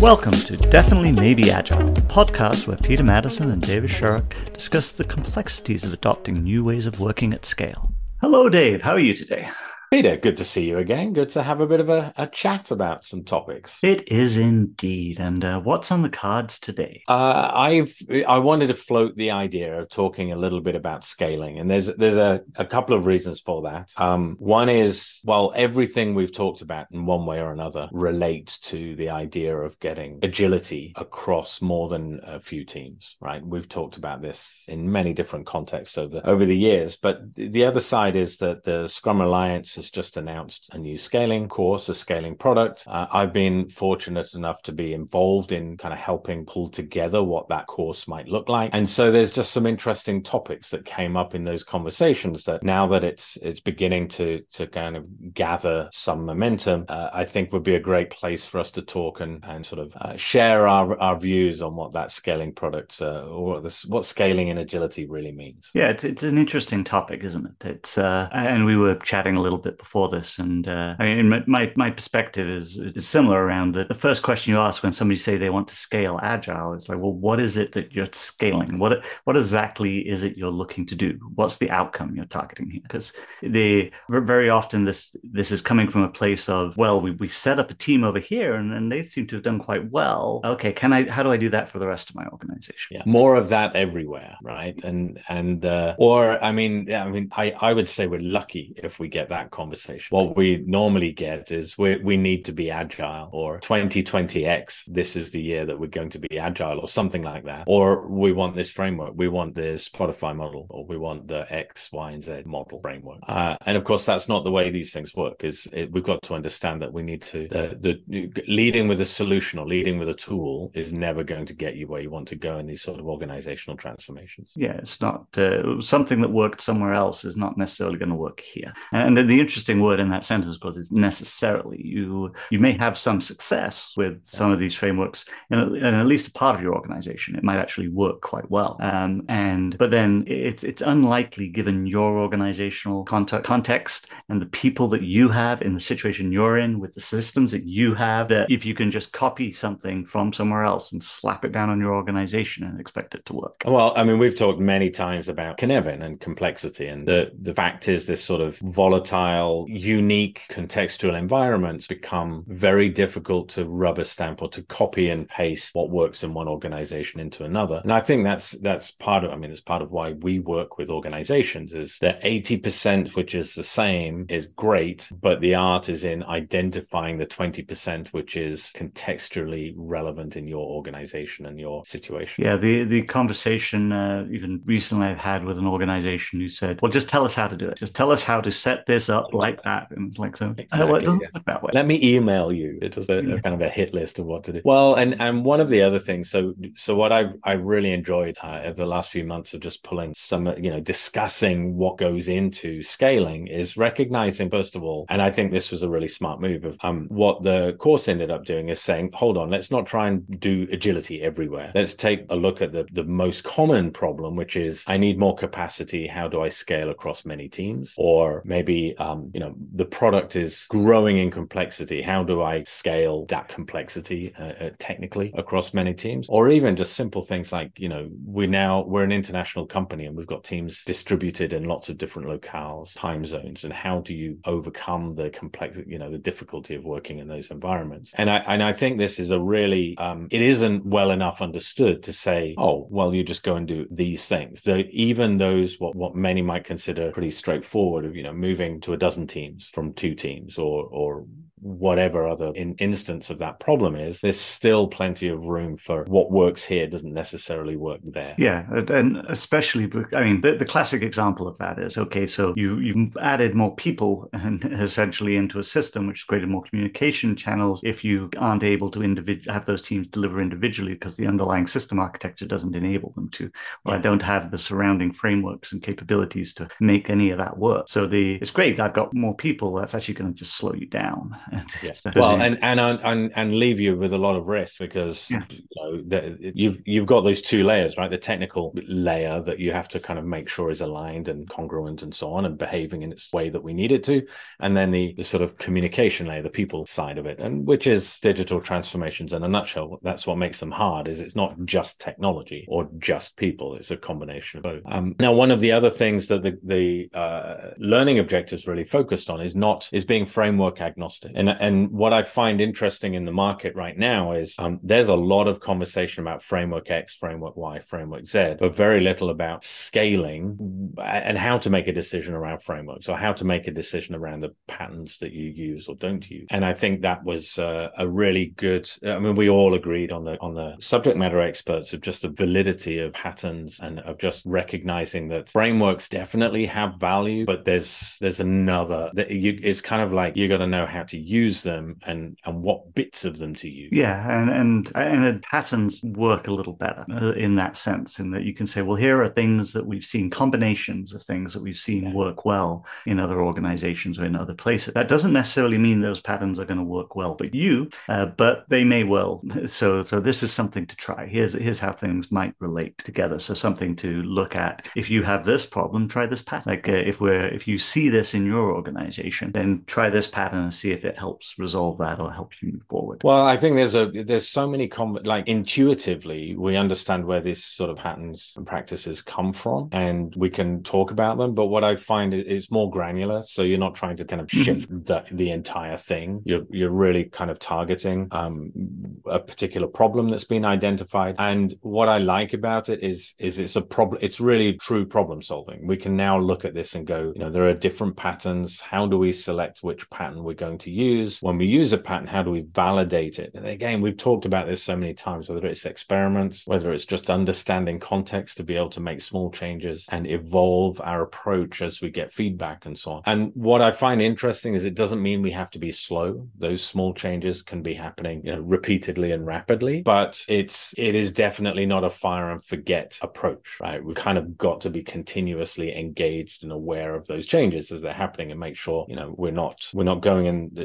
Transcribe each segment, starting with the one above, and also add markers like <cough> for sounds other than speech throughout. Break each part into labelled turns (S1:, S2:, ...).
S1: Welcome to Definitely Maybe Agile, a podcast where Peter Maddison and David Sharrock discuss the complexities of adopting new ways of working at scale. Hello, Dave. How are you today?
S2: Peter, good to see you again. Good to have a bit of a, a chat about some topics.
S1: It is indeed. And uh, what's on the cards today?
S2: Uh, I've I wanted to float the idea of talking a little bit about scaling, and there's there's a, a couple of reasons for that. Um, one is well, everything we've talked about in one way or another relates to the idea of getting agility across more than a few teams. Right? We've talked about this in many different contexts over over the years, but the other side is that the Scrum Alliance has just announced a new scaling course, a scaling product. Uh, I've been fortunate enough to be involved in kind of helping pull together what that course might look like. And so there's just some interesting topics that came up in those conversations that now that it's it's beginning to to kind of gather some momentum, uh, I think would be a great place for us to talk and and sort of uh, share our our views on what that scaling product uh, or what, this, what scaling in agility really means.
S1: Yeah, it's it's an interesting topic, isn't it? It's uh, and we were chatting a little bit before this, and uh, I mean, my my perspective is is similar around the, the first question you ask when somebody say they want to scale agile. It's like, well, what is it that you're scaling? What what exactly is it you're looking to do? What's the outcome you're targeting here? Because they very often this this is coming from a place of well, we we set up a team over here, and, and they seem to have done quite well. Okay, can I? How do I do that for the rest of my organization?
S2: Yeah, more of that everywhere, right? And and uh, or I mean, I mean, I I would say we're lucky if we get that conversation. What we normally get is we we need to be agile, or 2020x. This is the year that we're going to be agile, or something like that. Or we want this framework. We want this Spotify model, or we want the X, Y, and Z model framework. Uh, and of course, that's not the way these things work. Is it, we've got to understand that we need to the, the leading with a solution or leading with a tool is never going to get you where you want to go in these sort of organizational transformations.
S1: Yeah, it's not uh, something that worked somewhere else is not necessarily going to work here. And the interesting word in that sentence, of course, is necessarily. You you may have some success with some of these frameworks in at least a part of your organization. It might actually work quite well. Um, and but then it's it's unlikely given your organizational context, and the people that you have in the situation you're in with the systems that you have that if you can just copy something from somewhere else and slap it down on your organization and expect it to work.
S2: Well, I mean, we've talked many times about Cynefin and complexity, and the the fact is this sort of volatile, unique contextual environments become very difficult to rubber stamp or to copy and paste what works in one organization into another. And I think that's that's part of I mean, it's part of why we work with organizations is that 80% which is the same is great, but the art is in identifying the 20% which is contextually relevant in your organization and your situation.
S1: Yeah, the the conversation uh, even recently I've had with an organization who said, "Well, just tell us how to do it. Just tell us how to set this up like that." And it's like so.
S2: Exactly,
S1: well,
S2: it doesn't
S1: yeah. work that way.
S2: Let me email you. It was a, yeah. a, kind of a hit list of what to do. Well, and and one of the other things. So so what I I really enjoyed uh, over the last few months of just pulling some you know discussing what goes into scaling is recognizing first of all, and I think this was a really smart move of um what the course ended up doing is saying, hold on, let's not try and do agility everywhere. Let's take a look at the the most common problem, which is I need more capacity. How do I scale across many teams? Or maybe um, you know the product is growing in complexity. How do I scale that complexity uh, uh, technically across many teams? Or even just simple things like you know we now we're an international company and we've got teams distributed in lots of different locales, time zones, and how do you overcome the complexity, you know, the difficulty of working in those environments? And I and I think this is a really um, it isn't well enough understood to say, oh, well, you just go and do these things. Though even those what what many might consider pretty straightforward of you know moving to a dozen teams from two teams or or whatever other in instance of that problem is, there's still plenty of room for what works here doesn't necessarily work there.
S1: Yeah, and especially, I mean, the, the classic example of that is okay. So you you added more people <laughs> and essentially into a system which created more communication channels. If you aren't able to individ- have those teams deliver individually because the underlying system architecture doesn't enable them to, or yeah. I don't have the surrounding frameworks and capabilities to make any of that work. So the it's great. I've got more people. That's actually going to just slow you down.
S2: Yes. <laughs> well, and, and and and leave you with a lot of risk because yeah. you know the, you've you've got those two layers, right? The technical layer that you have to kind of make sure is aligned and congruent and so on, and behaving in its way that we need it to, and then the, the sort of communication layer, the people side of it, and which is digital transformations in a nutshell. That's what makes them hard. Is it's not just technology or just people; it's a combination of both. Um, now, one of the other things that the the uh, learning objectives really focused on is not is being framework agnostic, and and what I find interesting in the market right now is um, there's a lot of conversation about framework X, framework Y, framework Z, but very little about scaling and how to make a decision around frameworks or how to make a decision around the patterns that you use or don't use. And I think that was uh, a really good. I mean, we all agreed on the on the subject matter experts of just the validity of patterns and of just recognizing that frameworks definitely have value, but there's there's another. You, it's kind of like you got to know how to use them and and what bits of them to use.
S1: Yeah, and and and patterns work a little better uh, in that sense, in that you can say, well, here are things that we've seen combinations of things that we've seen yeah. work well in other organizations or in other places. That doesn't necessarily mean those patterns are going to work well, but you, uh, but they may well. <laughs> So so this is something to try. Here's here's how things might relate together. So something to look at. If you have this problem, try this pattern. Like uh, if we're if you see this in your organization, then try this pattern and see if it helps resolve that or help you move forward.
S2: Well, I think there's a there's so many com- like intuitively we understand where these sort of patterns and practices come from, and we can talk about them. But what I find is it's more granular, so you're not trying to kind of mm-hmm. shift the, the entire thing. You're you're really kind of targeting um, a particular problem that's been identified. And what I like about it is is it's a problem. It's really true problem solving. We can now look at this and go, you know, there are different patterns. How do we select which pattern we're going to use? When we use a pattern, how do we validate it? And again, we've talked about this so many times, whether it's experiments, whether it's just understanding context to be able to make small changes and evolve our approach as we get feedback and so on. And what I find interesting is it doesn't mean we have to be slow. Those small changes can be happening, you know, repeatedly and rapidly, but it's it is definitely not a fire and forget approach, right? We've kind of got to be continuously engaged and aware of those changes as they're happening and make sure, you know, we're not we're not going and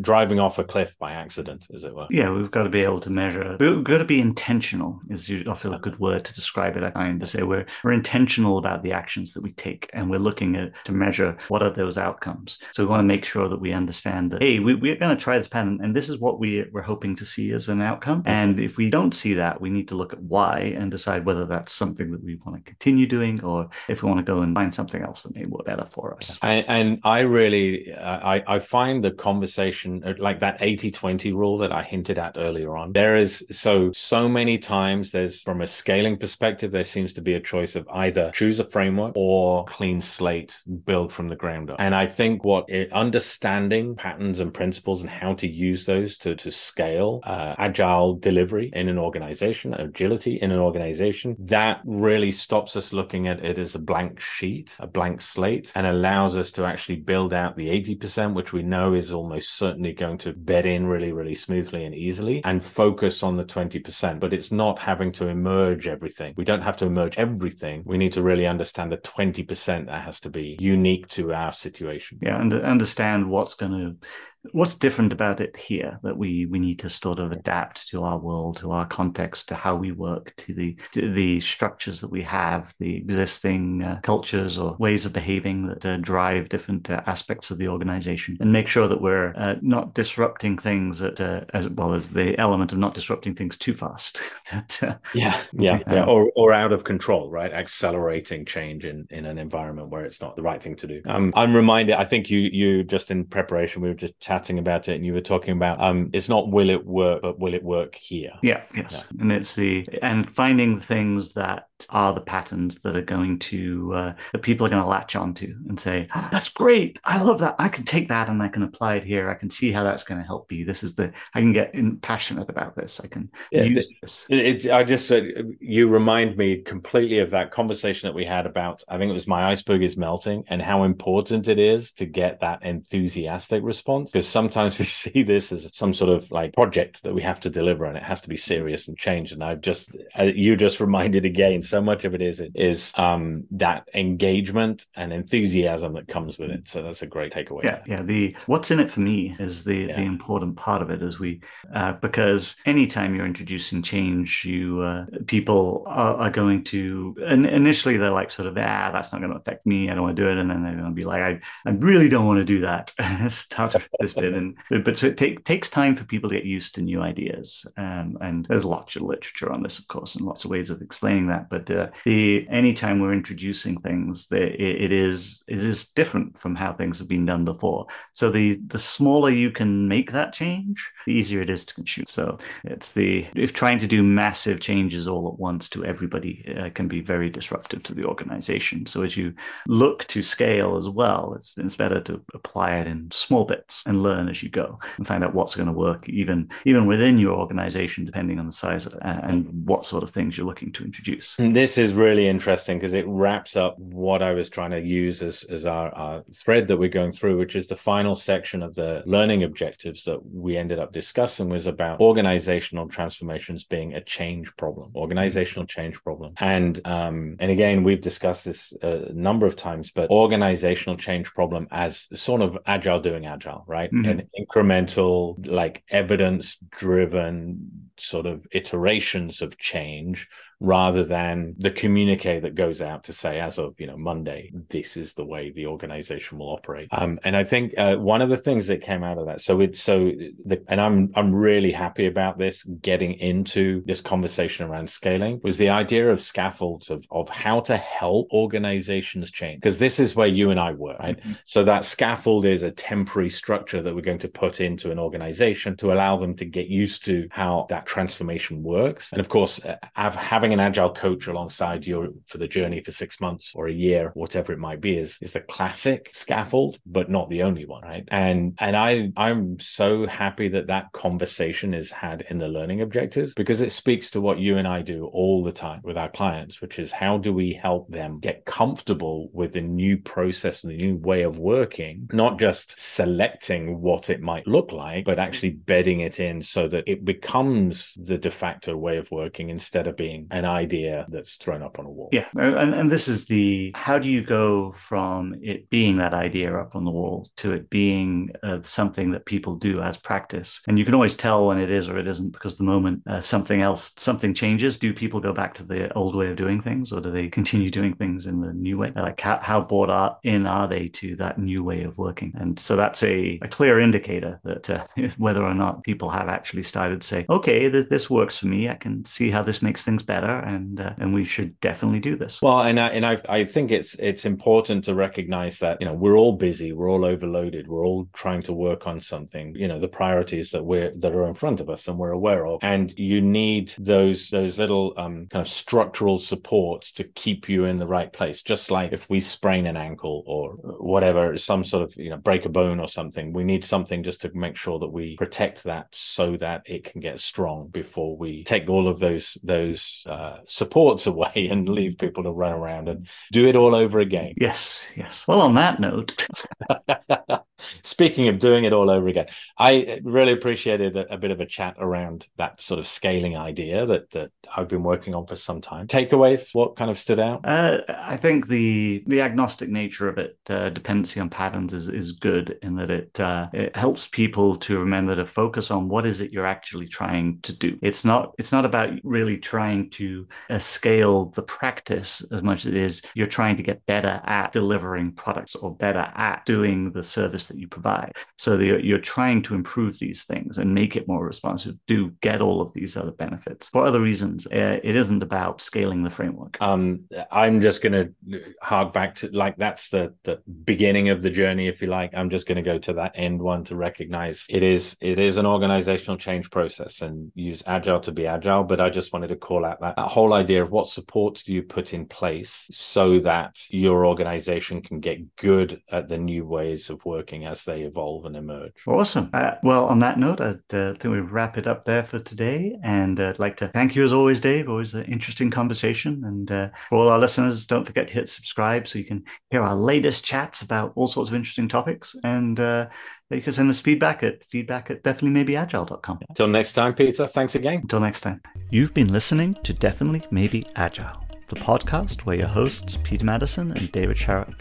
S2: driving off a cliff by accident, as it were.
S1: Yeah, we've got to be able to measure. We've got to be intentional. Is I feel a good word to describe it. I find to say we're we're intentional about the actions that we take, and we're looking at to measure what are those outcomes. So we want to make sure that we understand that hey, we, we're going to try this pattern, and this is what we we're hoping to see as an outcome. And if we don't see that, we need to look at why and decide whether that's something that we want to continue doing, or if we want to go and find something else that may work better for us.
S2: And, and I really, uh, I I find the conversation uh, like that 80-20 rule that I hinted at earlier on. There is so so many times there's from a scaling perspective, there seems to be a choice of either choose a framework or clean slate, build from the ground up. And I think what it, understanding patterns and principles and how to use those to, to scale uh, agile delivery in an organization, agility in an organization, that really stops us looking at it as a blank sheet, a blank slate, and allows us to actually build out the 80%, which we know is almost certainly going to bed in really, really smoothly and easily, and focus on the 20%. But it's not having to emerge everything. We don't have to emerge everything. We need to really understand the 20% that has to be unique to our situation.
S1: Yeah, and understand what's going to what's different about it here that we we need to sort of adapt to our world to our context to how we work to the to the structures that we have the existing uh, cultures or ways of behaving that uh, drive different uh, aspects of the organization and make sure that we're uh, not disrupting things that, uh, as well as the element of not disrupting things too fast. <laughs>
S2: That, uh, yeah. yeah, yeah. or or out of control right? Accelerating change in in an environment where it's not the right thing to do. Um, i'm reminded i think you you just in preparation we were just chatting about it and you were talking about um it's not will it work but will it work here?
S1: Yeah yes. Yeah. and it's the and finding things that are the patterns that are going to uh, that people are going to latch onto and say oh, that's great. I love that. I can take that and i can apply it here. I can see how that's going to help me this is the i can get in, passionate about this. I can yeah, use this
S2: it's i just said you remind me completely of that conversation that we had about i think it was my iceberg is melting and how important it is to get that enthusiastic response because sometimes <laughs> we see this as some sort of like project that we have to deliver and it has to be serious and change and i just uh, you just reminded again So much of it is is um, that engagement and enthusiasm that comes with it. So that's a great takeaway.
S1: Yeah, yeah. The what's in it for me is the yeah. the important part of it. As we uh, because anytime you're introducing change, you uh, people are, are, going to and initially they're like sort of ah that's not going to affect me. I don't want to do it, and then they're going to be like I I really don't want to do that. <laughs> Start resisted, and but so it take, takes time for people to get used to new ideas. Um, and there's lots of literature on this, of course, and lots of ways of explaining that. But uh, the anytime we're introducing things, it, it is it is different from how things have been done before. So the the smaller you can make that change, the easier it is to consume. So it's the if trying to do massive changes all at once to everybody uh, can be very disruptive to the organization. So as you look to scale as well, it's, it's better to apply it in small bits and learn as you go and find out what's going to work even even within your organization, depending on the size it, and what sort of things you're looking to introduce.
S2: This is really interesting because it wraps up what I was trying to use as as our, our thread that we're going through, which is the final section of the learning objectives that we ended up discussing was about organizational transformations being a change problem, organizational change problem. And um, and again, we've discussed this a number of times, but organizational change problem as sort of agile doing agile, right? Mm-hmm. An incremental, like evidence driven sort of iterations of change rather than the communique that goes out to say, as of you know Monday, this is the way the organization will operate. Um, and I think uh, one of the things that came out of that, so it's so, the, and I'm I'm really happy about this getting into this conversation around scaling was the idea of scaffolds of of how to help organizations change because this is where you and I work, right? Mm-hmm. So that scaffold is a temporary structure that we're going to put into an organization to allow them to get used to how that transformation works. And of course, uh, having an agile coach alongside you for the journey for six months or a year, whatever it might be, is is the classic scaffold, but not the only one, right? And and I I'm so happy that that conversation is had in the learning objectives because it speaks to what you and I do all the time with our clients, which is how do we help them get comfortable with the new process and the new way of working, not just selecting what it might look like, but actually bedding it in so that it becomes the de facto way of working instead of being an an idea that's thrown up on a wall.
S1: Yeah. And, and this is the how do you go from it being that idea up on the wall to it being uh, something that people do as practice? And you can always tell when it is or it isn't because the moment uh, something else, something changes, do people go back to the old way of doing things or do they continue doing things in the new way? Like how, how bought are, in are they to that new way of working? And so that's a, a clear indicator that uh, <laughs> whether or not people have actually started to say, okay, th- this works for me. I can see how this makes things better and uh, and we should definitely do this.
S2: Well, and I, and I I think it's it's important to recognize that you know we're all busy, we're all overloaded, we're all trying to work on something. You know the priorities that we're that are in front of us and we're aware of, and you need those those little um, kind of structural supports to keep you in the right place. Just like if we sprain an ankle or whatever, some sort of you know break a bone or something, we need something just to make sure that we protect that so that it can get strong before we take all of those those uh, supports away <laughs> and leave people to run around and do it all over again.
S1: Yes, yes. Well, on that note, <laughs>
S2: Speaking of doing it all over again, I really appreciated a, a, bit of a chat around that sort of scaling idea that that I've been working on for some time. Takeaways? What kind of stood out?
S1: Uh, I think the the agnostic nature of it, uh, dependency on patterns, is is good in that it uh, it helps people to remember to focus on what is it you're actually trying to do. It's not it's not about really trying to uh, scale the practice as much as it is you're trying to get better at delivering products or better at doing the service that you provide. So you're, trying to improve these things and make it more responsive, do get all of these other benefits. For other reasons, uh, it isn't about scaling the framework.
S2: Um, I'm just going to hark back to like that's the, the beginning of the journey, if you like. I'm just going to go to that end one to recognize it is it is an organizational change process and use agile to be agile. But I just wanted to call out that, that whole idea of what supports do you put in place so that your organization can get good at the new ways of working as they evolve and emerge.
S1: Awesome. Uh, well, on that note, I uh, think we wrap it up there for today. And uh, I'd like to thank you as always, Dave. Always an interesting conversation. And uh, for all our listeners, don't forget to hit subscribe so you can hear our latest chats about all sorts of interesting topics. And uh, you can send us feedback at feedback at definitelymaybeagile.com.
S2: Until next time, Peter, thanks again.
S1: Until next time. You've been listening to Definitely Maybe Agile the podcast where your hosts, Peter Maddison and David Sharrock,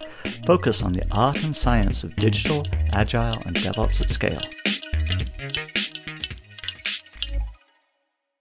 S1: focus on the art and science of digital, agile, and DevOps at scale.